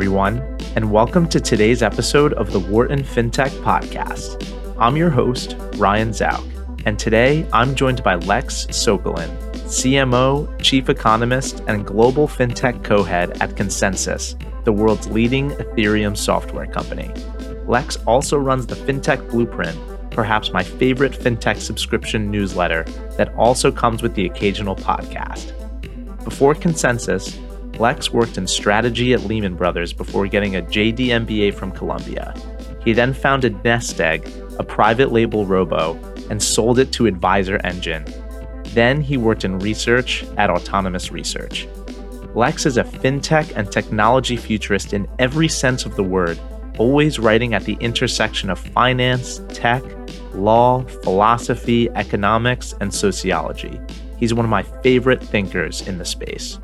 everyone, and welcome to today's episode of the Wharton FinTech Podcast. I'm your host, Ryan Zauk, and today I'm joined by Lex Sokolin, CMO, Chief Economist, and Global FinTech Co head at ConsenSys, the world's leading Ethereum software company. Lex also runs the FinTech Blueprint, perhaps my favorite FinTech subscription newsletter that also comes with the occasional podcast. Before ConsenSys, Lex worked in strategy at Lehman Brothers before getting a JD MBA from Columbia. He then founded Nestegg, a private label robo, and sold it to Advisor Engine. Then he worked in research at Autonomous Research. Lex is a fintech and technology futurist in every sense of the word, always writing at the intersection of finance, tech, law, philosophy, economics, and sociology. He's one of my favorite thinkers in the space.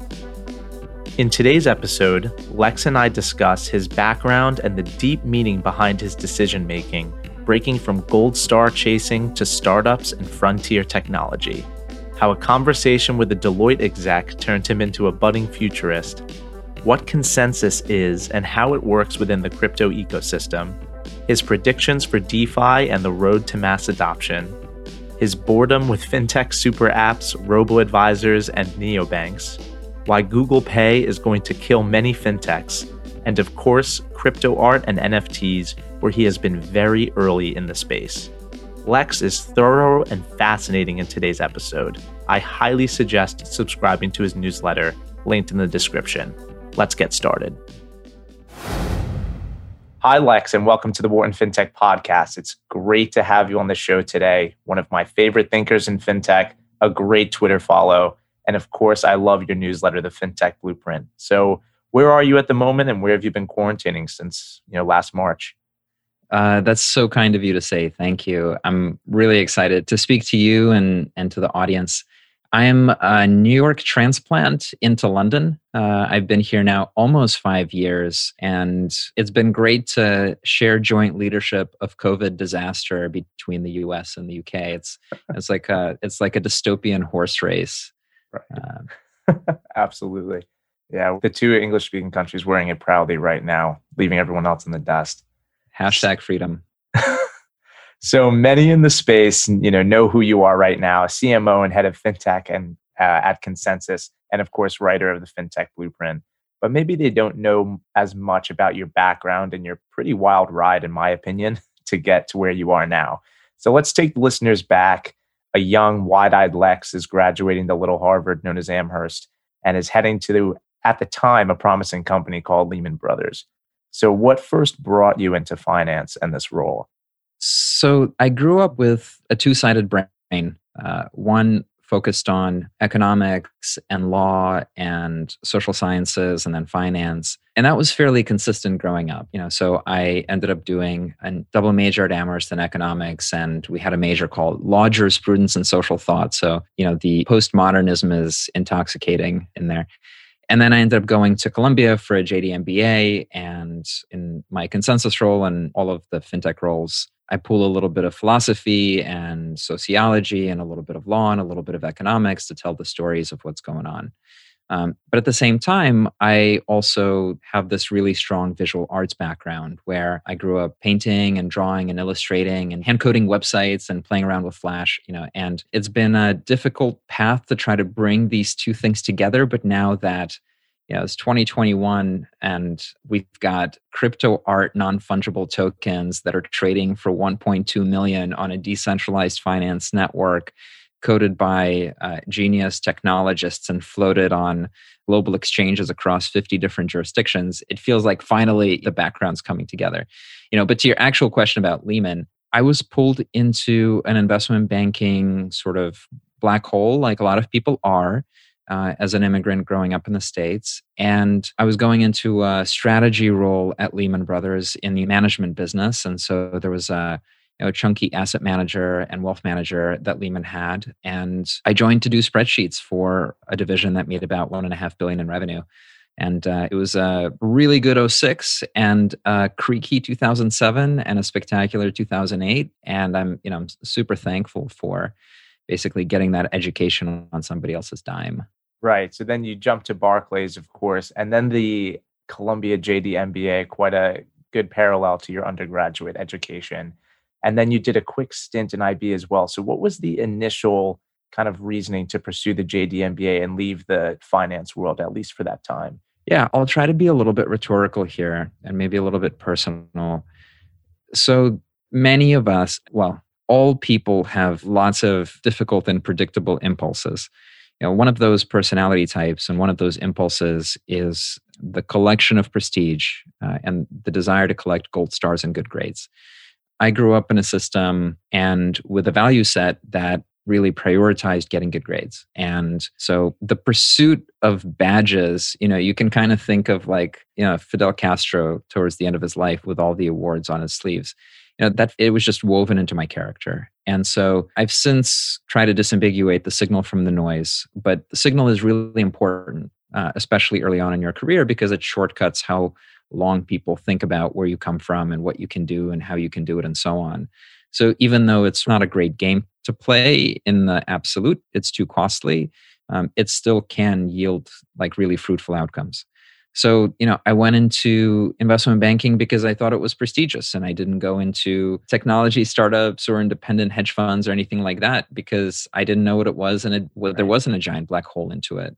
In today's episode, Lex and I discuss his background and the deep meaning behind his decision making, breaking from gold star chasing to startups and frontier technology. How a conversation with a Deloitte exec turned him into a budding futurist, what ConsenSys is and how it works within the crypto ecosystem, his predictions for DeFi and the road to mass adoption, his boredom with fintech super apps, robo advisors, and neobanks why Google Pay is going to kill many fintechs, and of course, crypto art and NFTs, where he has been very early in the space. Lex is thorough and fascinating in today's episode. I highly suggest subscribing to his newsletter, linked in the description. Let's get started. Hi, Lex, and welcome to the Wharton FinTech Podcast. It's great to have you on the show today. One of my favorite thinkers in FinTech, a great Twitter follow, and of course, I love your newsletter, the FinTech Blueprint. So, where are you at the moment, and where have you been quarantining since you know last March? Uh, that's so kind of you to say. Thank you. I'm really excited to speak to you and and to the audience. I am a New York transplant into London. Uh, I've been here now almost five years, and it's been great to share joint leadership of COVID disaster between the U.S. and the U.K. It's it's like a it's like a dystopian horse race. Right. Um, Absolutely. Yeah. The two English speaking countries wearing it proudly right now, leaving everyone else in the dust. Hashtag freedom. so many in the space, you know, know who you are right now, a CMO and head of fintech and uh, at ConsenSys, and of course, writer of the FinTech Blueprint. But maybe they don't know as much about your background and your pretty wild ride, in my opinion, to get to where you are now. So let's take the listeners back a young, wide eyed Lex is graduating the little Harvard known as Amherst and is heading to, at the time, a promising company called Lehman Brothers. So, what first brought you into finance and this role? So, I grew up with a two sided brain. Uh, one focused on economics and law and social sciences and then finance. And that was fairly consistent growing up. You know, so I ended up doing a double major at Amherst in economics, and we had a major called law, jurisprudence, and social thought. So, you know, the postmodernism is intoxicating in there. And then I ended up going to Columbia for a JD MBA. And in my ConsenSys role and all of the fintech roles, I pull a little bit of philosophy and sociology and a little bit of law and a little bit of economics to tell the stories of what's going on. Um, but at the same time, I also have this really strong visual arts background where I grew up painting and drawing and illustrating and hand coding websites and playing around with Flash, you know, and it's been a difficult path to try to bring these two things together. But now that you know, it's 2021 and we've got crypto art non-fungible tokens that are trading for 1.2 million on a decentralized finance network coded by uh, genius technologists and floated on global exchanges across 50 different jurisdictions it feels like finally the background's coming together you know but to your actual question about lehman i was pulled into an investment banking sort of black hole like a lot of people are uh, as an immigrant growing up in the States. And I was going into a strategy role at Lehman Brothers in the management business. And so there was a you know, chunky asset manager and wealth manager that Lehman had. And I joined to do spreadsheets for a division that made about one and a half billion in revenue. And uh, it was a really good 06 and a creaky 2007 and a spectacular 2008. And I'm, you know, I'm super thankful for basically getting that education on somebody else's dime. Right. So then you jump to Barclays, of course, and then the Columbia JD MBA, quite a good parallel to your undergraduate education. And then you did a quick stint in IB as well. So, what was the initial kind of reasoning to pursue the JD MBA and leave the finance world, at least for that time? Yeah, I'll try to be a little bit rhetorical here and maybe a little bit personal. So, many of us, well, all people have lots of difficult and predictable impulses. You know, one of those personality types and one of those impulses is the collection of prestige uh, and the desire to collect gold stars and good grades. I grew up in a system and with a value set that really prioritized getting good grades. And so the pursuit of badges, you know, you can kind of think of like, you know, Fidel Castro towards the end of his life with all the awards on his sleeves. You know, that it was just woven into my character. And so I've since tried to disambiguate the signal from the noise, but the signal is really important, uh, especially early on in your career, because it shortcuts how long people think about where you come from and what you can do and how you can do it and so on. So even though it's not a great game to play in the absolute, it's too costly. Um, it still can yield like really fruitful outcomes. So, you know, I went into investment banking because I thought it was prestigious and I didn't go into technology startups or independent hedge funds or anything like that because I didn't know what it was and it, well, there wasn't a giant black hole into it.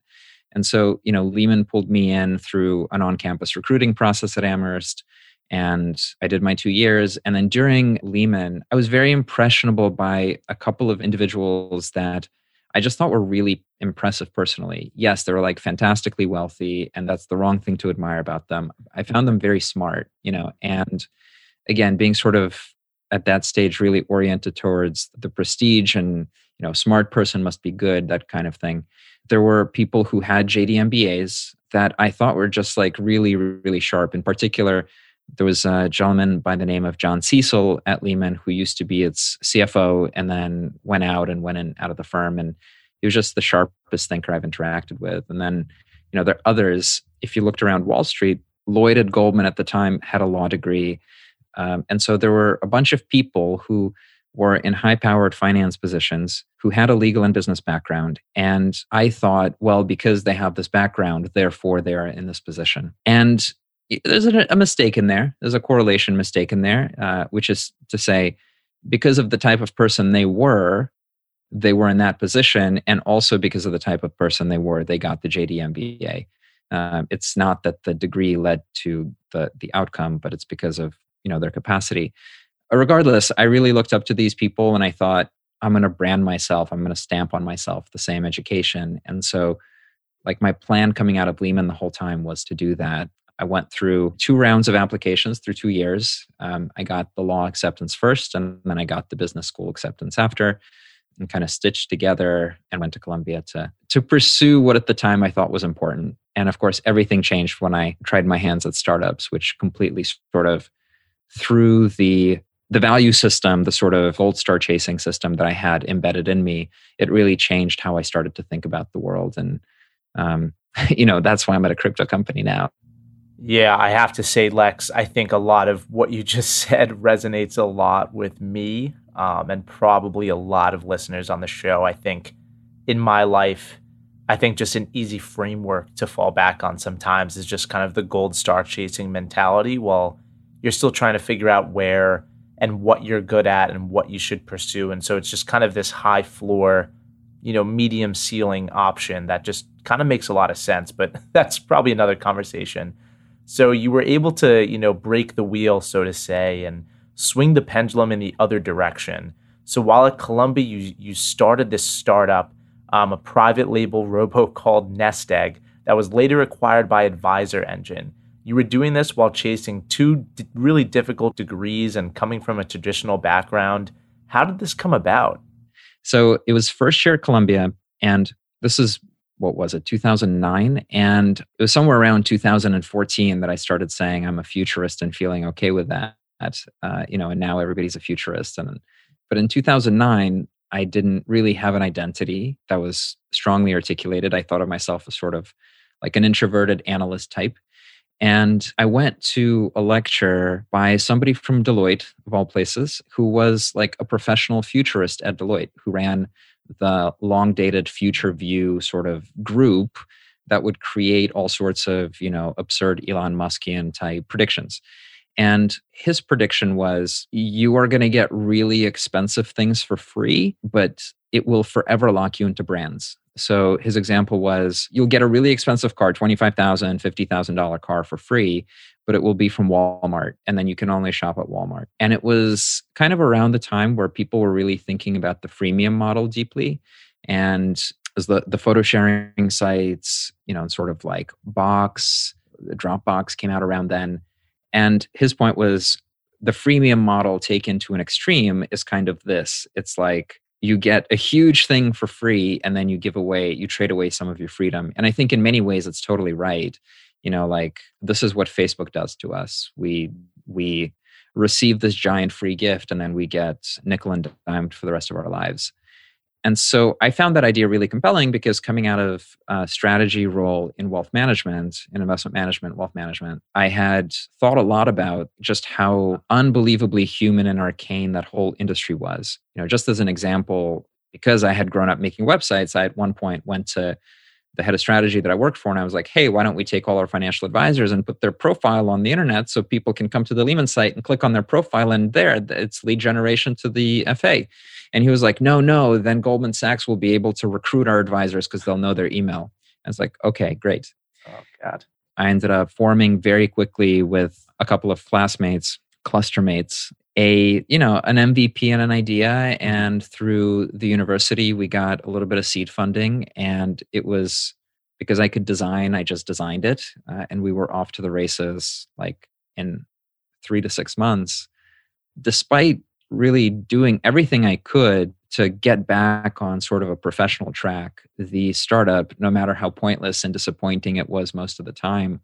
And so, you know, Lehman pulled me in through an on campus recruiting process at Amherst and I did my two years. And then during Lehman, I was very impressionable by a couple of individuals that I just thought were really impressive personally. Yes, they were like fantastically wealthy, and that's the wrong thing to admire about them. I found them very smart, you know, and again, being sort of at that stage really oriented towards the prestige and, you know, smart person must be good, that kind of thing. There were people who had JD MBAs that I thought were just like really, really sharp. In particular, there was a gentleman by the name of John Cecil at Lehman who used to be its CFO and then went out and went in out of the firm. And he was just the sharpest thinker I've interacted with. And then, you know, there are others. If you looked around Wall Street, Lloyd at Goldman at the time had a law degree. Um, and so there were a bunch of people who were in high powered finance positions who had a legal and business background. And I thought, well, because they have this background, therefore they are in this position. And there's a, mistake in there. There's a correlation mistake in there, uh, which is to say, because of the type of person they were, they were in that position, and also because of the type of person they were, they got the JD MBA. Um, it's not that the degree led to the the outcome, but it's because of you know their capacity. Regardless, I really looked up to these people, and I thought I'm going to brand myself. I'm going to stamp on myself the same education, and so like my plan coming out of Lehman the whole time was to do that. I went through two rounds of applications through two years. Um, I got the law acceptance first, and then I got the business school acceptance after, and kind of stitched together and went to Columbia to to pursue what at the time I thought was important. And of course, everything changed when I tried my hands at startups, which completely sort of threw the the value system, the sort of gold star chasing system that I had embedded in me, it really changed how I started to think about the world. And um, you know, that's why I'm at a crypto company now. Yeah, I have to say, Lex, I think a lot of what you just said resonates a lot with me um, and probably a lot of listeners on the show. I think in my life, I think just an easy framework to fall back on sometimes is just kind of the gold star chasing mentality while you're still trying to figure out where and what you're good at and what you should pursue. And so it's just kind of this high floor, you know, medium ceiling option that just kind of makes a lot of sense. But that's probably another conversation. So you were able to, you know, break the wheel, so to say, and swing the pendulum in the other direction. So while at Columbia, you you started this startup, um, a private label robo called Nest Egg that was later acquired by Advisor Engine. You were doing this while chasing two d- really difficult degrees and coming from a traditional background. How did this come about? So it was first year at Columbia, and this is what was it 2009 and it was somewhere around 2014 that i started saying i'm a futurist and feeling okay with that uh, you know and now everybody's a futurist and but in 2009 i didn't really have an identity that was strongly articulated i thought of myself as sort of like an introverted analyst type and I went to a lecture by somebody from Deloitte, of all places, who was like a professional futurist at Deloitte, who ran the long dated future view sort of group that would create all sorts of, you know, absurd Elon Muskian type predictions. And his prediction was you are going to get really expensive things for free, but it will forever lock you into brands. So his example was you'll get a really expensive car, $25,000, $50,000 car for free, but it will be from Walmart. And then you can only shop at Walmart. And it was kind of around the time where people were really thinking about the freemium model deeply. And as the, the photo sharing sites, you know, sort of like Box, Dropbox came out around then. And his point was the freemium model taken to an extreme is kind of this it's like you get a huge thing for free and then you give away you trade away some of your freedom. And i think in many ways it's totally right. You know like this is what facebook does to us. We we receive this giant free gift and then we get nickel and dimed for the rest of our lives and so I found that idea really compelling because coming out of a strategy role in wealth management, in investment management, wealth management, I had thought a lot about just how unbelievably human and arcane that whole industry was. You know, just as an example, because I had grown up making websites, I at one point went to the head of strategy that I worked for, and I was like, hey, why don't we take all our financial advisors and put their profile on the internet so people can come to the Lehman site and click on their profile, and there it's lead generation to the FA. And he was like, no, no, then Goldman Sachs will be able to recruit our advisors because they'll know their email. I was like, okay, great. Oh, God. I ended up forming very quickly with a couple of classmates, cluster mates, a you know an mvp and an idea and through the university we got a little bit of seed funding and it was because i could design i just designed it uh, and we were off to the races like in three to six months. Despite really doing everything i could to get back on sort of a professional track the startup no matter how pointless and disappointing it was most of the time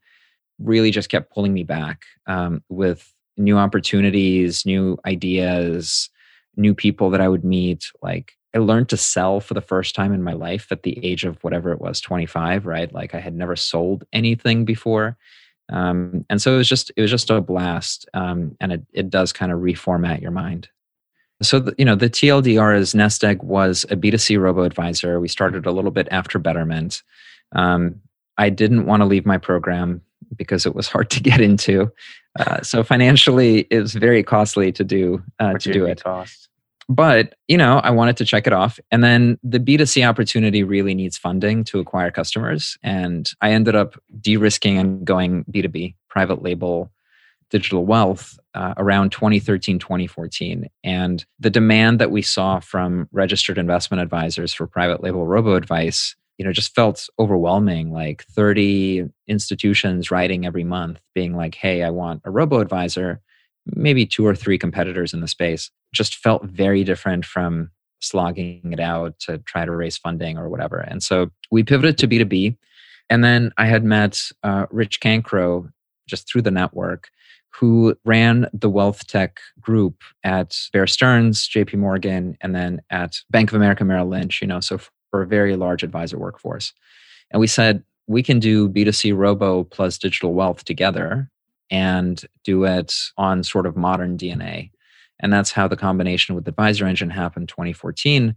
really just kept pulling me back um, with new opportunities, new ideas, new people that I would meet. Like I learned to sell for the first time in my life at the age of whatever it was, 25, right? Like I had never sold anything before. Um, and so it was just it was just a blast um, and it, it does kind of reformat your mind so the, you know the tldr is nest egg was a b2c robo advisor we started a little bit after betterment um, i didn't want to leave my program because it was hard to get into. Uh, so financially, it was very costly to do uh, to do it. Cost? But you know, I wanted to check it off, and then the B two C opportunity really needs funding to acquire customers, and I ended up de-risking and going B two B, private label, digital wealth uh, around 2013 2014 and the demand that we saw from registered investment advisors for private label robo advice you know just felt overwhelming like 30 institutions writing every month being like hey i want a robo advisor maybe two or three competitors in the space. Just felt very different from slogging it out to try to raise funding or whatever. And so we pivoted to b2b and then i had met uh, rich cancro just through the network who ran the wealth tech group at bear stearns jp morgan and then at bank of america merrill lynch you know so for a very large advisor workforce. And we said, we can do B2C robo plus digital wealth together and do it on sort of modern DNA. And that's how the combination with Advisor Engine happened 2014.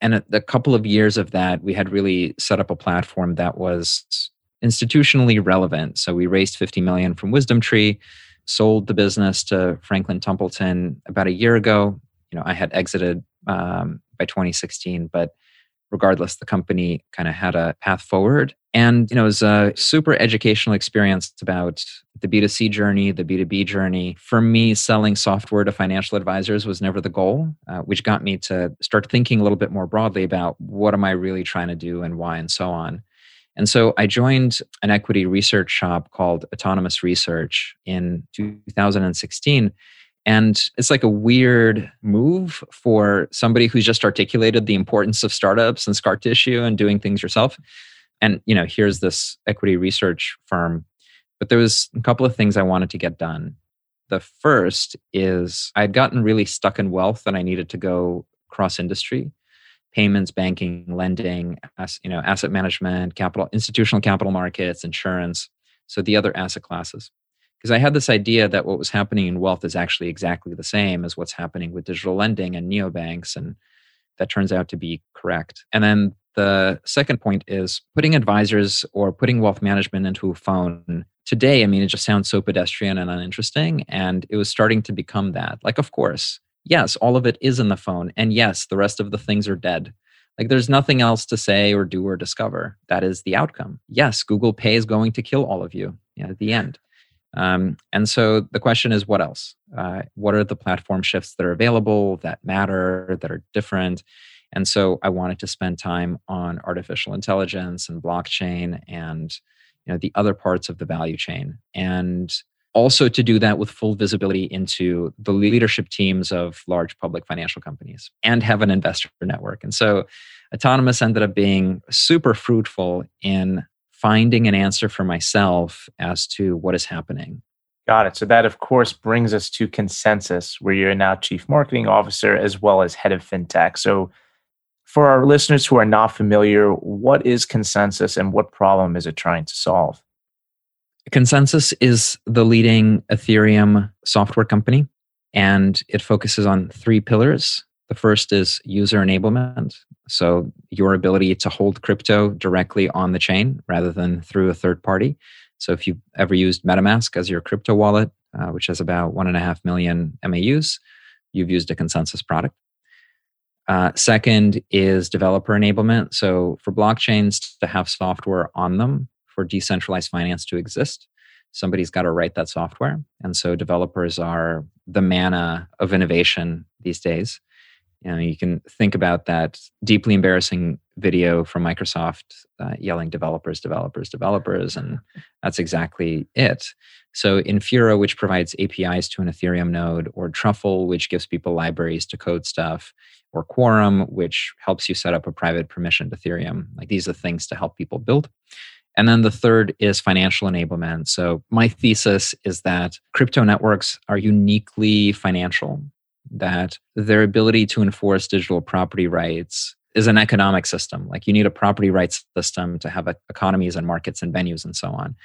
And a, couple of years of that, we had really set up a platform that was institutionally relevant. So we raised 50 million from Wisdom Tree, sold the business to Franklin Templeton about a year ago. You know, I had exited um, by 2016, but regardless, the company kind of had a path forward. And, you know, it was a super educational experience about the B2C journey, the B2B journey. For me, selling software to financial advisors was never the goal, uh, which got me to start thinking a little bit more broadly about what am I really trying to do and why and so on. And so I joined an equity research shop called Autonomous Research in 2016 and it's like a weird move for somebody who's just articulated the importance of startups and scar tissue and doing things yourself. And, you know, here's this equity research firm. But there was a couple of things I wanted to get done. The first is I'd gotten really stuck in wealth and I needed to go cross industry payments banking lending as, you know asset management capital institutional capital markets insurance so the other asset classes because I had this idea that what was happening in wealth is actually exactly the same as what's happening with digital lending and neobanks, and that turns out to be correct. And then the second point is putting advisors or putting wealth management into a phone. Today i mean it just sounds so pedestrian and uninteresting and it was starting to become that. Like of course yes all of it is in the phone and yes the rest of the things are dead. Like there's nothing else to say or do or discover. That is the outcome. Yes google pay is going to kill all of you. Yeah, at the end um, and so the question is what else uh, what are the platform shifts that are available that matter that are different and so I wanted to spend time on artificial intelligence and blockchain and you know the other parts of the value chain and also to do that with full visibility into the leadership teams of large public financial companies and have an investor network. And so autonomous ended up being super fruitful in finding an answer for myself as to what is happening. Got it. So that, of course, brings us to ConsenSys, where you're now chief marketing officer as well as head of fintech. So for our listeners who are not familiar, what is ConsenSys and what problem is it trying to solve? ConsenSys is the leading Ethereum software company, and it focuses on three pillars. The first is user enablement. So, your ability to hold crypto directly on the chain rather than through a third party. So, if you've ever used MetaMask as your crypto wallet, uh, which has about one and a half million MAUs, you've used a ConsenSys product. Uh, second is developer enablement. So for blockchains to have software on them for decentralized finance to exist, somebody's got to write that software. And so developers are the mana of innovation these days. You know, you can think about that deeply embarrassing video from Microsoft uh, yelling developers, developers, developers, and that's exactly it. So Infura, which provides APIs to an Ethereum node, or Truffle, which gives people libraries to code stuff, or Quorum, which helps you set up a private permissioned Ethereum. Like these are things to help people build. And then the third is financial enablement. So my thesis is that crypto networks are uniquely financial, that their ability to enforce digital property rights is an economic system. Like you need a property rights system to have economies and markets and venues and so on.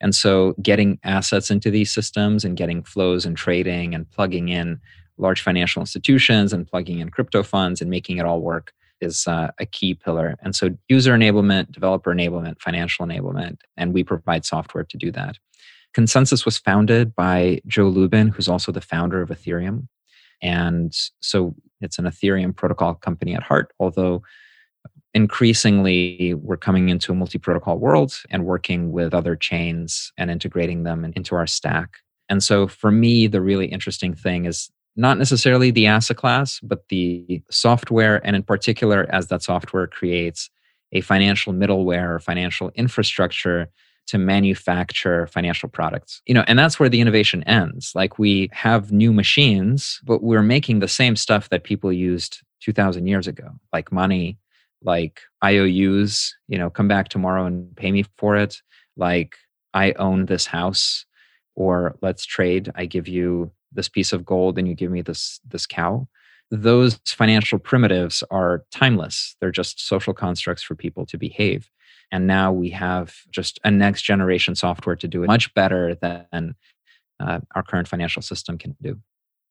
And so getting assets into these systems and getting flows and trading and plugging in large financial institutions and plugging in crypto funds and making it all work is uh, a key pillar. And so, user enablement, developer enablement, financial enablement, and we provide software to do that. ConsenSys was founded by Joe Lubin, who's also the founder of Ethereum. And so, it's an Ethereum protocol company at heart, although increasingly we're coming into a multi protocol world and working with other chains and integrating them into our stack. And so, for me, the really interesting thing is not necessarily the asset class, but the software, and in particular, as that software creates a financial middleware or financial infrastructure to manufacture financial products. You know, and that's where the innovation ends. Like we have new machines, but we're making the same stuff that people used 2000 years ago, like money, like IOUs, you know, come back tomorrow and pay me for it, like I own this house or let's trade, I give you this piece of gold and you give me this this cow. Those financial primitives are timeless. They're just social constructs for people to behave and now we have just a next generation software to do it much better than uh, our current financial system can do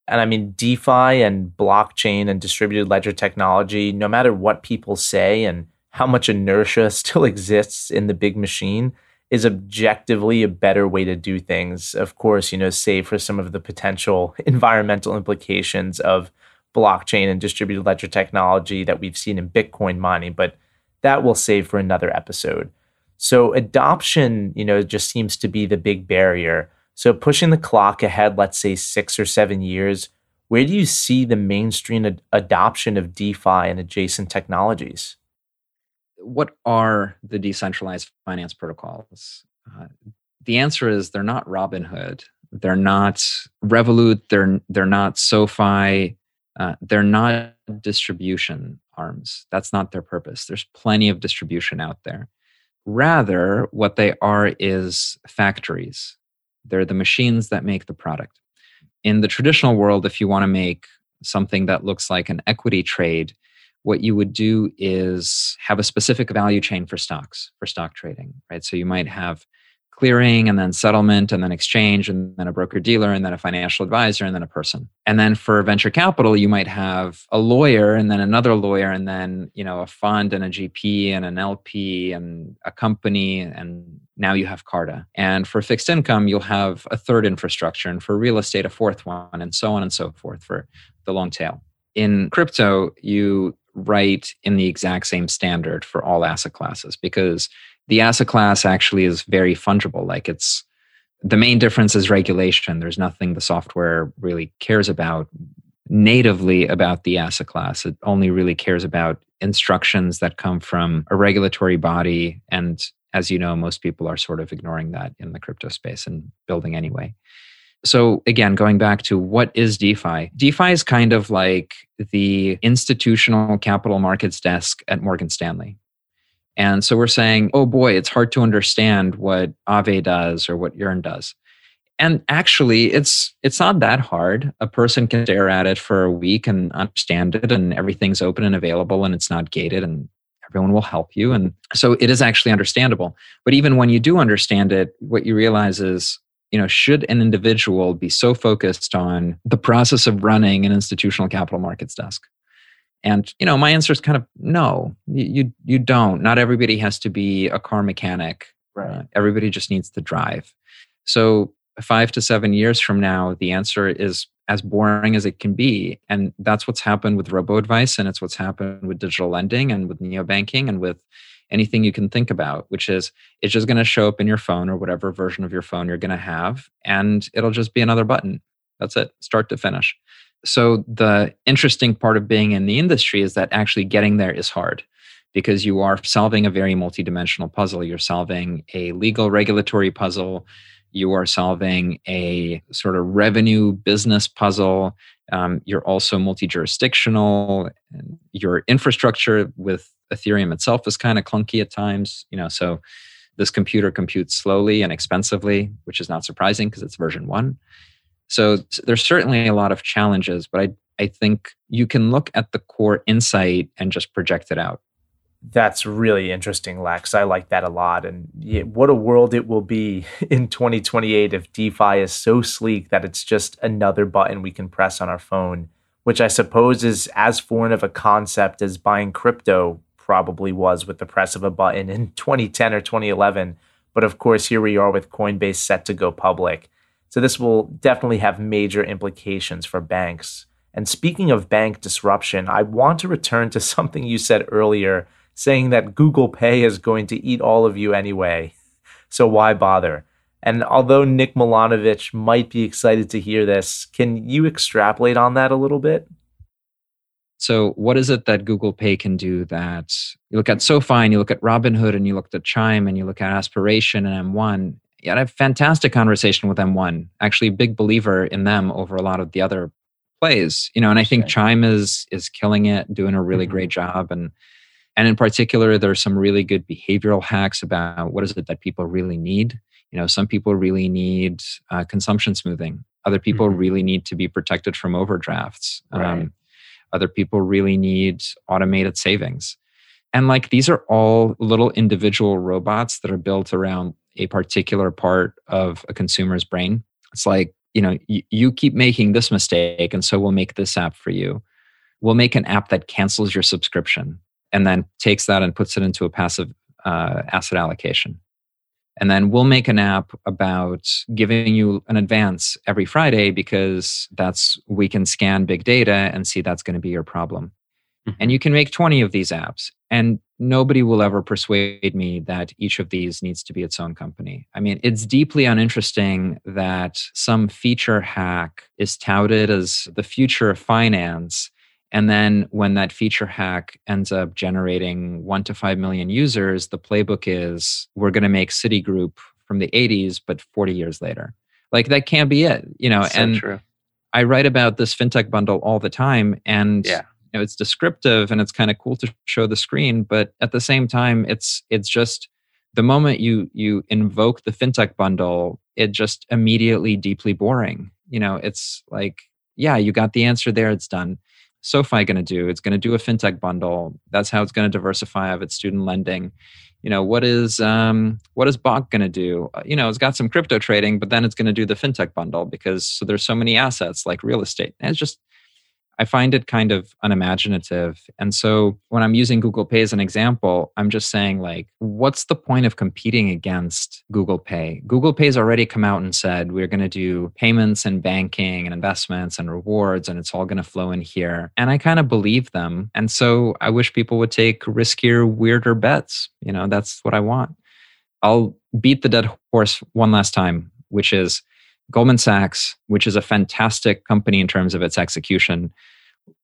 and I mean, DeFi and blockchain and distributed ledger technology, no matter what people say and how much inertia still exists in the big machine, is objectively a better way to do things. Of course, you know, save for some of the potential environmental implications of blockchain and distributed ledger technology that we've seen in Bitcoin mining, but that we'll save for another episode. So adoption, you know, just seems to be the big barrier. So pushing the clock ahead, let's say 6 or 7 years, where do you see the mainstream ad- adoption of DeFi and adjacent technologies? what are the decentralized finance protocols? Uh, the answer is they're not Robinhood, they're not Revolut, they're they're not SoFi, uh, they're not distribution arms. That's not their purpose. There's plenty of distribution out there. Rather, what they are is factories. They're the machines that make the product. In the traditional world, if you want to make something that looks like an equity trade, what you would do is have a specific value chain for stocks, for stock trading, right? So you might have clearing and then settlement and then exchange and then a broker dealer and then a financial advisor and then a person. And then for venture capital, you might have a lawyer and then another lawyer and then, you know, a fund and a GP and an LP and a company and now you have Carta. And for fixed income, you'll have a third infrastructure and for real estate a fourth one and so on and so forth for the long tail. In crypto, you write in the exact same standard for all asset classes because the asset class actually is very fungible. Like it's the main difference is regulation. There's nothing the software really cares about natively about the asset class. It only really cares about instructions that come from a regulatory body. And as you know, most people are sort of ignoring that in the crypto space and building anyway. So, again, going back to what is DeFi? DeFi is kind of like the institutional capital markets desk at Morgan Stanley. And so we're saying, oh boy, it's hard to understand what Aave does or what Yearn does. And actually, it's it's not that hard. A person can stare at it for a week and understand it, and everything's open and available, and it's not gated, and everyone will help you. And so it is actually understandable. But even when you do understand it, what you realize is, you know, should an individual be so focused on the process of running an institutional capital markets desk? And you know, my answer is kind of no. You you don't. Not everybody has to be a car mechanic. Right. Uh, everybody just needs to drive. So five to seven years from now, the answer is as boring as it can be, and that's what's happened with robo advice, and it's what's happened with digital lending, and with neobanking, and with anything you can think about, which is it's just going to show up in your phone or whatever version of your phone you're going to have, and it'll just be another button. That's it, start to finish. So, the interesting part of being in the industry is that actually getting there is hard because you are solving a very multidimensional puzzle. You're solving a legal regulatory puzzle, you are solving a sort of revenue business puzzle. Um, you're also multi jurisdictional. Your infrastructure with Ethereum itself is kind of clunky at times, you know, so this computer computes slowly and expensively, which is not surprising because it's version one. So there's certainly a lot of challenges, but I, I think you can look at the core insight and just project it out. That's really interesting, Lex. I like that a lot. And what a world it will be in 2028 if DeFi is so sleek that it's just another button we can press on our phone, which I suppose is as foreign of a concept as buying crypto probably was with the press of a button in 2010 or 2011. But of course, here we are with Coinbase set to go public. So this will definitely have major implications for banks. And speaking of bank disruption, I want to return to something you said earlier, saying that Google Pay is going to eat all of you anyway. So why bother? And although Nik Milanovic might be excited to hear this, can you extrapolate on that a little bit? So, what is it that Google Pay can do that you look at SoFi and you look at Robinhood and you look at Chime and you look at Aspiration and M1 yeah, I had a fantastic conversation with M1. Actually, a big believer in them over a lot of the other plays. You know, and I think Chime is is killing it, doing a really mm-hmm. great job, and and in particular, there's some really good behavioral hacks about what is it that people really need. You know, some people really need uh, consumption smoothing. Other people mm-hmm. really need to be protected from overdrafts. Right. Um, other people really need automated savings. And like these are all little individual robots that are built around a particular part of a consumer's brain. It's like, you know, you, you keep making this mistake, and so we'll make this app for you. We'll make an app that cancels your subscription and then takes that and puts it into a passive uh, asset allocation. And then we'll make an app about giving you an advance every Friday because that's we can scan big data and see that's going to be your problem. Mm-hmm. And you can make 20 of these apps. And nobody will ever persuade me that each of these needs to be its own company. I mean, it's deeply uninteresting that some feature hack is touted as the future of finance. And then when that feature hack ends up generating one to five million users, the playbook is we're going to make Citigroup from the 80s, but 40 years later. Like that can't be it, you know. So and true. I write about this fintech bundle all the time. And yeah know it's descriptive and it's kind of cool to show the screen but at the same time it's it's just the moment you you invoke the fintech bundle it just immediately deeply boring. You know it's like yeah you got the answer there it's done. Sofi going to do it's going to do a fintech bundle. That's how it's going to diversify of its student lending. You know what is um, what is Bakkt going to do? Uh, you know it's got some crypto trading but then it's going to do the fintech bundle because so there's so many assets like real estate. And it's just I find it kind of unimaginative. And so when I'm using Google Pay as an example, I'm just saying, like, what's the point of competing against Google Pay? Google Pay's already come out and said, we're going to do payments and banking and investments and rewards, and it's all going to flow in here. And I kind of believe them. And so I wish people would take riskier, weirder bets. You know, that's what I want. I'll beat the dead horse one last time, which is Goldman Sachs, which is a fantastic company in terms of its execution,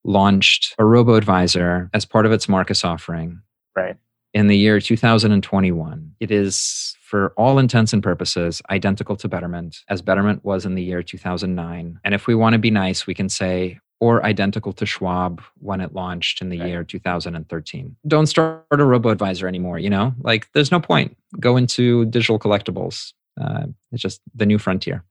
launched a robo advisor as part of its Marcus offering. Right. In the year 2021. It is, for all intents and purposes, identical to Betterment, as Betterment was in the year 2009. And if we want to be nice, we can say, or identical to Schwab when it launched in the right. year 2013. Don't start a robo advisor anymore, you know? Like, there's no point. Go into digital collectibles. Uh, it's just the new frontier.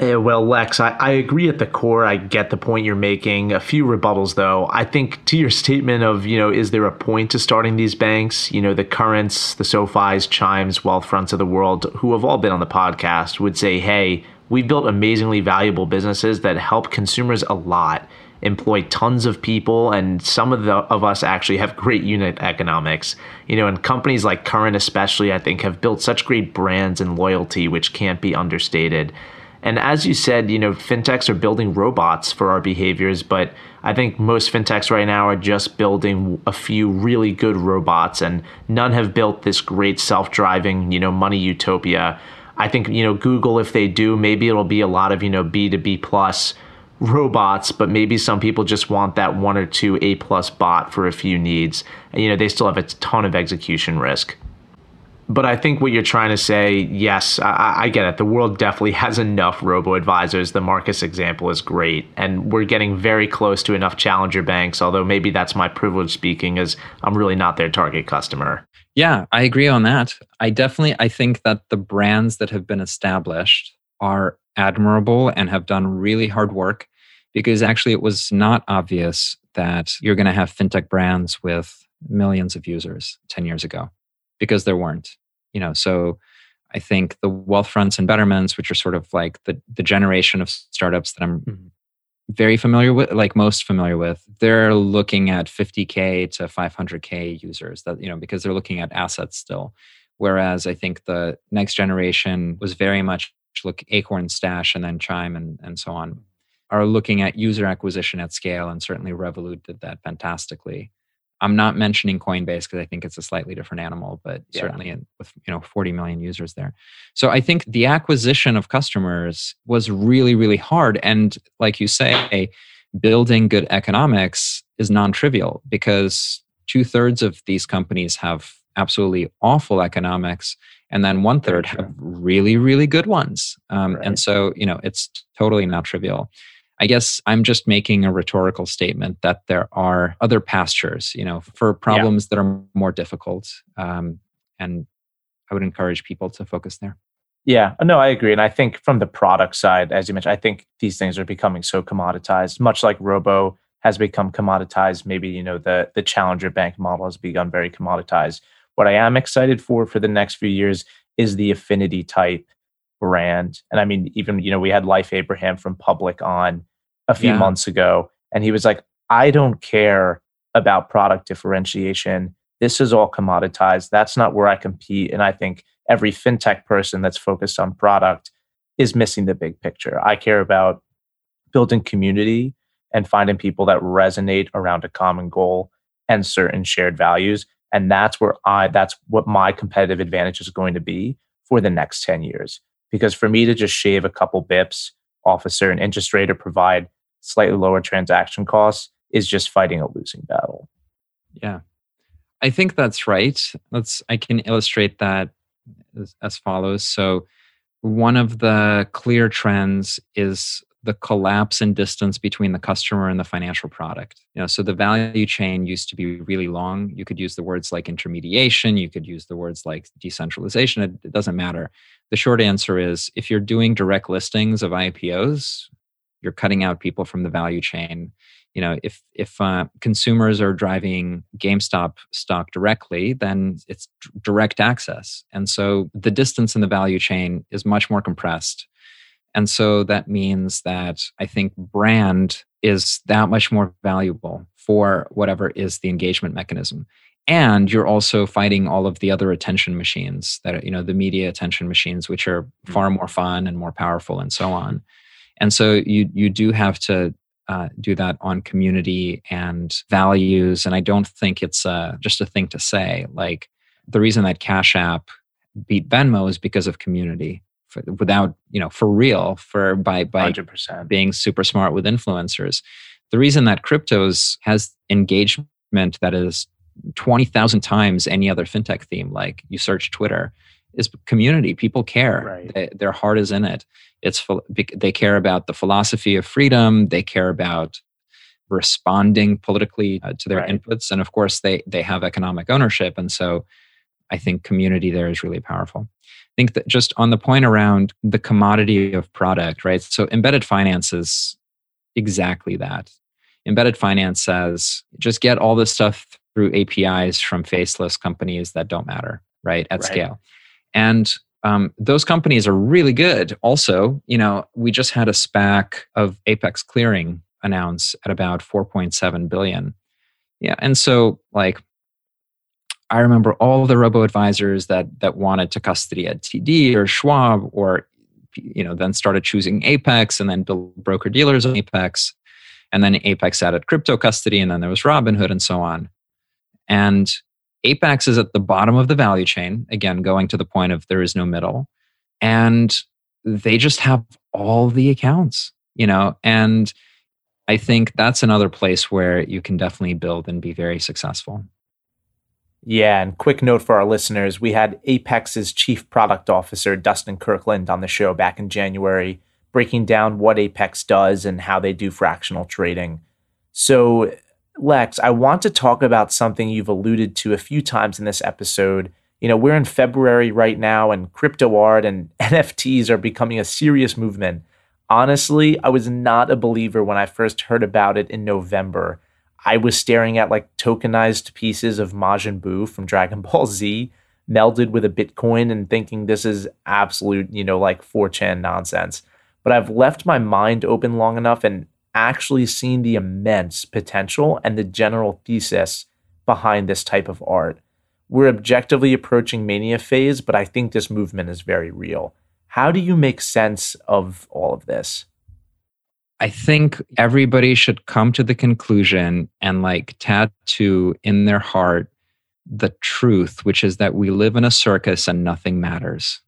Uh, well, Lex, I, I, agree at the core. I get the point you're making. A few rebuttals, though. I think to your statement of, you know, is there a point to starting these banks? You know, the Currents, the SoFis, Chimes, Wealthfronts of the world, who have all been on the podcast, would say, hey, we've built amazingly valuable businesses that help consumers a lot, employ tons of people, and some of the of us actually have great unit economics. You know, and companies like Current, especially, I think, have built such great brands and loyalty, which can't be understated. And as you said, you know, fintechs are building robots for our behaviors, but I think most fintechs right now are just building a few really good robots, and none have built this great self-driving, you know, money utopia. I think you know Google, if they do, maybe it'll be a lot of you know B to B plus robots, but maybe some people just want that one or two A plus bot for a few needs. And, you know, they still have a ton of execution risk but I think what you're trying to say, yes, I, I, get it. The world definitely has enough robo advisors. The Marcus example is great, and we're getting very close to enough challenger banks. Although maybe that's my privilege speaking, as I'm really not their target customer. Yeah, I agree on that. I definitely I think that the brands that have been established are admirable and have done really hard work because actually it was not obvious that you're going to have fintech brands with millions of users 10 years ago because there weren't. You know, so I think the Wealthfronts and Betterments, which are sort of like the the generation of startups that I'm mm-hmm. very familiar with, like most familiar with, they're looking at 50k to 500k users. That you know because they're looking at assets still. Whereas I think the next generation was very much look Acorn, Stash, and then Chime, and and so on, are looking at user acquisition at scale, and certainly Revolut did that fantastically. I'm not mentioning Coinbase because I think it's a slightly different animal, but yeah. certainly in, with you know 40 million users there. So I think the acquisition of customers was really really hard, and like you say, building good economics is non-trivial because two thirds of these companies have absolutely awful economics, and then one third have really really good ones. Um, right. And so you know it's totally not trivial. I guess I'm just making a rhetorical statement that there are other pastures, you know, for problems yeah. that are more difficult. Um, and I would encourage people to focus there. Yeah, no, I agree. And I think from the product side, as you mentioned, I think these things are becoming so commoditized, much like Robo has become commoditized. Maybe, you know, the, the challenger bank model has begun very commoditized. What I am excited for for the next few years is the affinity type brand. And I mean, even, you know, we had Leif Abraham from Public on a few yeah. months ago, and he was like, I don't care about product differentiation. This is all commoditized. That's not where I compete. And I think every fintech person that's focused on product is missing the big picture. I care about building community and finding people that resonate around a common goal and certain shared values. And that's where I, that's what my competitive advantage is going to be for the next 10 years. Because for me to just shave a couple bips off a certain interest rate or provide slightly lower transaction costs is just fighting a losing battle. Yeah. I think that's right. Let's I can illustrate that as, as follows. So one of the clear trends is the collapse in distance between the customer and the financial product. You know, so the value chain used to be really long. You could use the words like intermediation, you could use the words like decentralization. It, it doesn't matter. The short answer is if you're doing direct listings of IPOs, you're cutting out people from the value chain you know if if uh, consumers are driving gamestop stock directly then it's direct access and so the distance in the value chain is much more compressed and so that means that i think brand is that much more valuable for whatever is the engagement mechanism and you're also fighting all of the other attention machines that you know the media attention machines which are mm. far more fun and more powerful and so on and so you you do have to uh, do that on community and values. And I don't think it's uh, just a thing to say. Like the reason that Cash App beat Venmo is because of community. For, without you know, for real, for by by 100%. being super smart with influencers. The reason that cryptos has engagement that is twenty thousand times any other fintech theme, like you search Twitter, is community. People care. Right. They, their heart is in it. It's they care about the philosophy of freedom. They care about responding politically uh, to their right. inputs, and of course, they they have economic ownership. And so, I think community there is really powerful. Think that just on the point around the commodity of product, right? So embedded finance is exactly that. Embedded finance says just get all this stuff through APIs from faceless companies that don't matter, right? At right. scale. And um, those companies are really good. Also, you know, we just had a SPAC of Apex Clearing announce at about 4.7 billion. Yeah, and so like I remember all the robo advisors that that wanted to custody at TD or Schwab or you know then started choosing Apex and then built broker dealers on Apex and then Apex added crypto custody and then there was Robinhood and so on. And Apex is at the bottom of the value chain, again, going to the point of there is no middle. And they just have all the accounts, you know, and I think that's another place where you can definitely build and be very successful. Yeah, and quick note for our listeners we had Apex's chief product officer, Dustin Kirkland, on the show back in January, breaking down what Apex does and how they do fractional trading. So, Lex, I want to talk about something you've alluded to a few times in this episode. You know, we're in February right now, and crypto art and NFTs are becoming a serious movement. Honestly, I was not a believer when I first heard about it in November. I was staring at like tokenized pieces of Majin Buu from Dragon Ball Z melded with a Bitcoin and thinking this is absolute, you know, like 4chan nonsense. But I've left my mind open long enough and actually seen the immense potential and the general thesis behind this type of art. We're objectively approaching mania phase, but I think this movement is very real. How do you make sense of all of this? I think everybody should come to the conclusion and like tattoo in their heart the truth, which is that we live in a circus and nothing matters.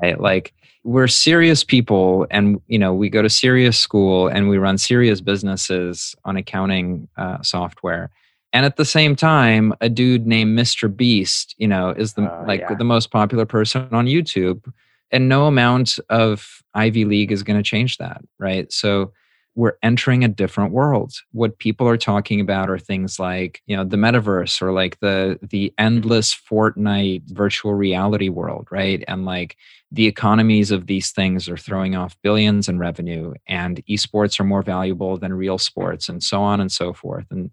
Right? Like we're serious people and you know we go to serious school and we run serious businesses on accounting uh, software and at the same time a dude named mr beast you know is the uh, like yeah. the most popular person on youtube and no amount of ivy league is going to change that right so we're entering a different world. What people are talking about are things like, you know, the metaverse or like the the endless Fortnite virtual reality world, right? And like the economies of these things are throwing off billions in revenue and esports are more valuable than real sports and so on and so forth. And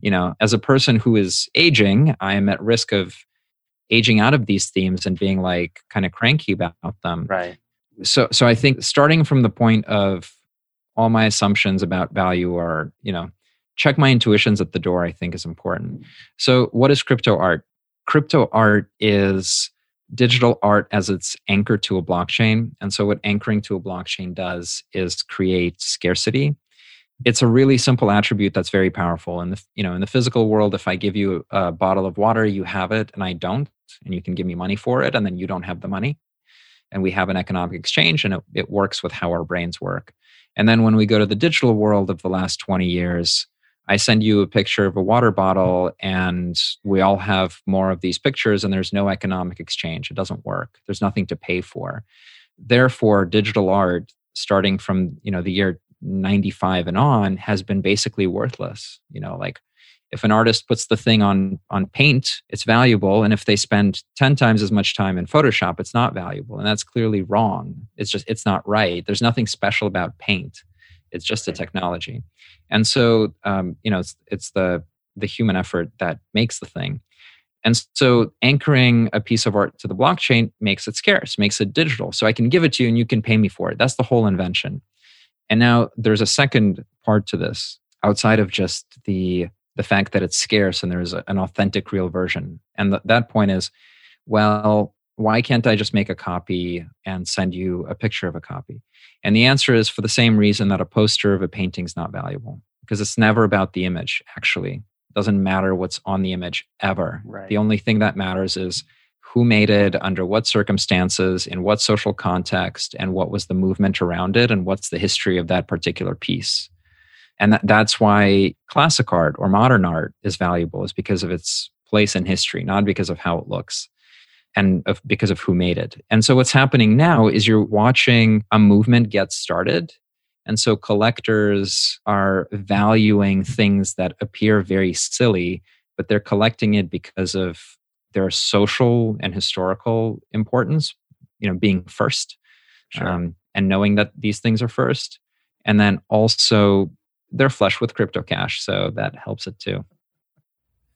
you know, as a person who is aging, I am at risk of aging out of these themes and being like kind of cranky about them. Right. So so I think starting from the point of all my assumptions about value are, you know, check my intuitions at the door, I think is important. So, what is crypto art? Crypto art is digital art as its anchor to a blockchain. And so, what anchoring to a blockchain does is create scarcity. It's a really simple attribute that's very powerful. The you know in the physical world, if I give you a bottle of water, you have it, and I don't, and you can give me money for it, and then you don't have the money, and we have an economic exchange, and it, it works with how our brains work. And then when we go to the digital world of the last 20 years, I send you a picture of a water bottle and we all have more of these pictures and there's no economic exchange. It doesn't work. There's nothing to pay for. Therefore, digital art starting from, you know, the year 95 and on has been basically worthless. You know, like if an artist puts the thing on on paint it's valuable and if they spend 10 times as much time in photoshop it's not valuable and that's clearly wrong it's just it's not right there's nothing special about paint It's just a technology, and so um, you know it's it's the the human effort that makes the thing. And so anchoring a piece of art to the blockchain makes it scarce, makes it digital. So I can give it to you and you can pay me for it. That's the whole invention. And now there's a second part to this outside of just the the fact that it's scarce and there's an authentic real version. And th- that point is, well, why can't I just make a copy and send you a picture of a copy? And the answer is for the same reason that a poster of a painting is not valuable, because it's never about the image, actually. It doesn't matter what's on the image ever. Right. The only thing that matters is who made it, under what circumstances, in what social context, and what was the movement around it, and what's the history of that particular piece. And that, that's why classic art or modern art is valuable, is because of its place in history, not because of how it looks and of, because of who made it. And so what's happening now is you're watching a movement get started. And so collectors are valuing things that appear very silly, but they're collecting it because of their social and historical importance, you know, being first Sure. um, and knowing that these things are first. And then also they're flush with crypto cash. So that helps it too.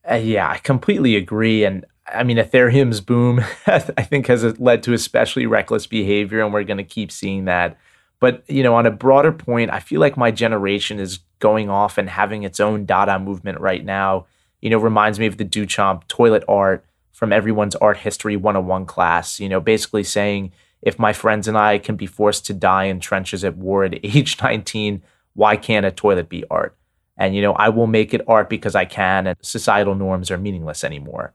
Uh, yeah, I completely agree. And I mean, Ethereum's boom, I think, has led to especially reckless behavior, and we're going to keep seeing that. But you know, on a broader point, I feel like my generation is going off and having its own Dada movement right now. You know, reminds me of the Duchamp toilet art from everyone's art history 101 class. You know, basically saying if my friends and I can be forced to die in trenches at war at age 19, why can't a toilet be art? And you know, I will make it art because I can, and societal norms are meaningless anymore.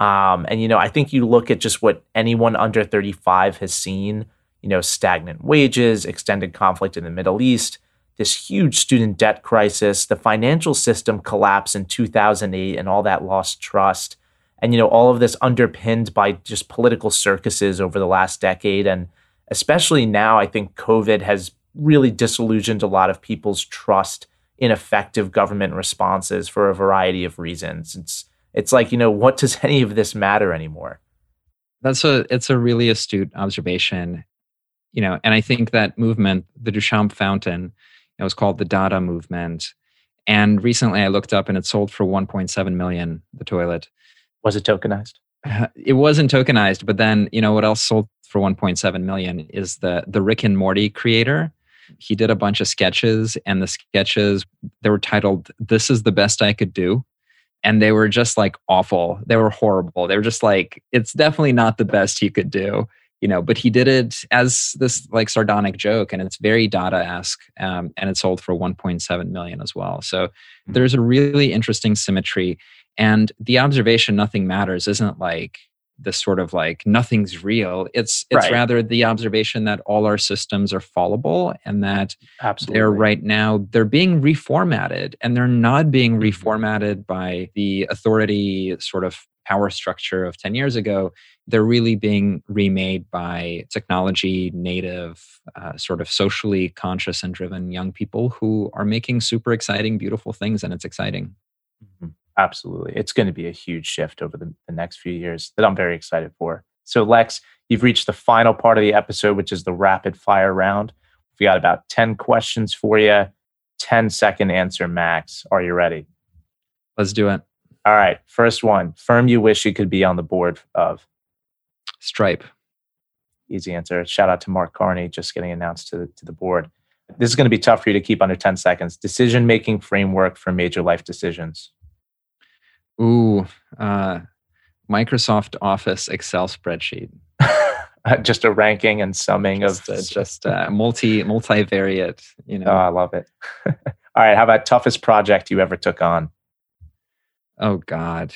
Um, and you know, I think you look at just what anyone under 35 has seen. You know, stagnant wages, extended conflict in the Middle East, this huge student debt crisis, the financial system collapse in 2008, and all that lost trust. And you know, all of this underpinned by just political circuses over the last decade, and especially now, I think COVID has really disillusioned a lot of people's trust in effective government responses for a variety of reasons. It's it's like you know what does any of this matter anymore? That's a it's a really astute observation, you know. And I think that movement, the Duchamp fountain, it was called the Dada movement. And recently, I looked up and it sold for 1.7 million. The toilet. Was it tokenized? It wasn't tokenized, but then you know what else sold for 1.7 million is the the Rick and Morty creator. He did a bunch of sketches, and the sketches they were titled "This is the best I could do." and they were just like awful. They were horrible. They were just like, it's definitely not the best he could do, you know. But he did it as this like sardonic joke, and it's very Dada-esque, um, and it sold for 1.7 million as well. So Mm-hmm. there's a really interesting symmetry, and the observation "nothing matters" isn't like this sort of like nothing's real. It's it's Right. rather the observation that all our systems are fallible, and that Absolutely. they're right now they're being reformatted and they're not being Mhm. reformatted by the authority sort of power structure of 10 years ago they're really being remade by technology native uh, sort of socially conscious and driven young people who are making super exciting beautiful things and it's exciting. Absolutely. It's going to be a huge shift over the, the next few years that I'm very excited for. So, Lex, you've reached the final part of the episode, which is the rapid fire round. We've got about 10 questions for you, 10 second answer max. Are you ready? let's do it All right. First one firm you wish you could be on the board of. stripe Easy answer. Shout out to Mark Carney, just getting announced to the, to the board. This is going to be tough for you to keep under 10 seconds. Decision making framework for major life decisions. Ooh uh, microsoft office excel spreadsheet just a ranking and summing of just, uh, just uh, multi multivariate you know Oh, I love it. All right. How about toughest project you ever took on? Oh God,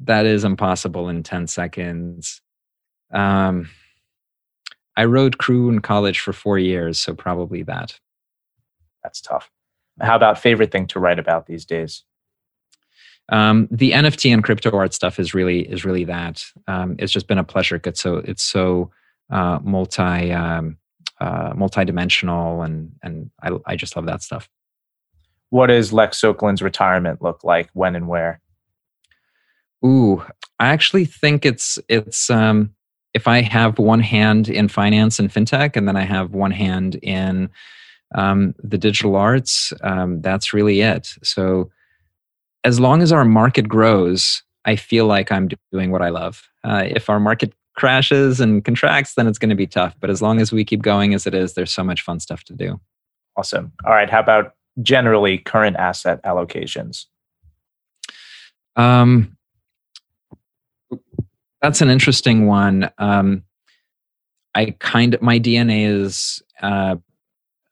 that is impossible in ten seconds. Um, I rode crew in college for four years, so probably that. That's tough. How about favorite thing to write about these days? Um, the NFT and crypto art stuff is really is really that. Um, it's just been a pleasure. It's so it's so uh, multi um, uh, multi-dimensional, and and I I just love that stuff. What does Lex Sokolin's retirement look like? When and where? Ooh, I actually think it's it's um if I have one hand in finance and fintech and then I have one hand in um, the digital arts, um, that's really it. So as long as our market grows, I feel like I'm doing what I love. Uh, if our market crashes and contracts, then it's going to be tough. But as long as we keep going as it is, there's so much fun stuff to do. Awesome. All right. How about generally current asset allocations? Um, that's an interesting one. Um, I kind of my DNA is uh,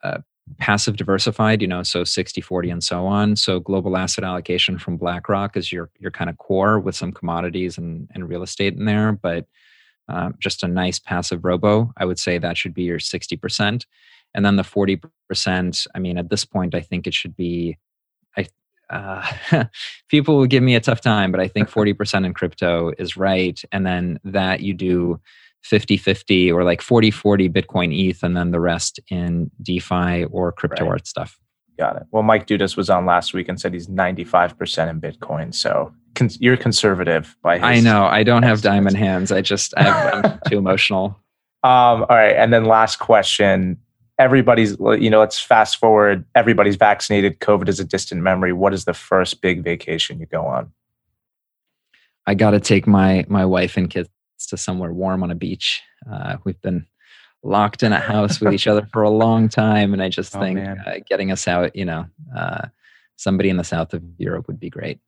uh, passive diversified, you know, so 60 40 and so on. So global asset allocation from BlackRock is your your kind of core with some commodities and, and real estate in there, but uh, just a nice passive robo. I would say that should be your 60%. And then the 40%, I mean, at this point, I think it should be, I, uh, people will give me a tough time, but I think 40% in crypto is right. And then that you do 50 50 or like 40 40 Bitcoin ETH, and then the rest in DeFi or crypto right. art stuff. Got it. Well, Mike Dudas was on last week and said he's 95% in Bitcoin. So you're conservative by his I know. I don't have diamond hands. I just, I am too emotional. Um, all right. And then last question. Everybody's, you know, let's fast forward. Everybody's vaccinated. COVID is a distant memory. What is the first big vacation you go on? I got to take my my wife and kids to somewhere warm on a beach. Uh, we've been locked in a house with each other for a long time, and I just oh, think uh, getting us out, you know, uh, somebody in the south of Europe would be great.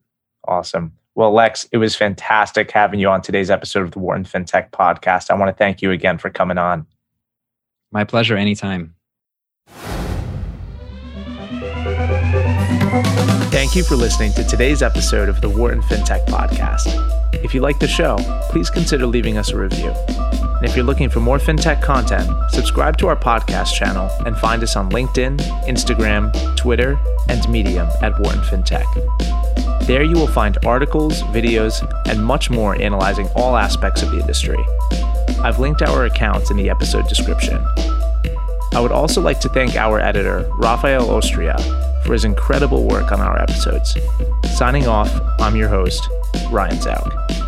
Awesome. Well, Lex, it was fantastic having you on today's episode of the Wharton FinTech podcast. I want to thank you again for coming on. My pleasure. Anytime. Thank you for listening to today's episode of the Wharton FinTech Podcast. If you like the show, please consider leaving us a review. And if you're looking for more FinTech content, subscribe to our podcast channel and find us on LinkedIn, Instagram, Twitter, and Medium at Wharton FinTech. There you will find articles, videos, and much more analyzing all aspects of the industry. I've linked our accounts in the episode description. I would also like to thank our editor, Rafael Ostria, for his incredible work on our episodes. Signing off, I'm your host, Ryan Zauk.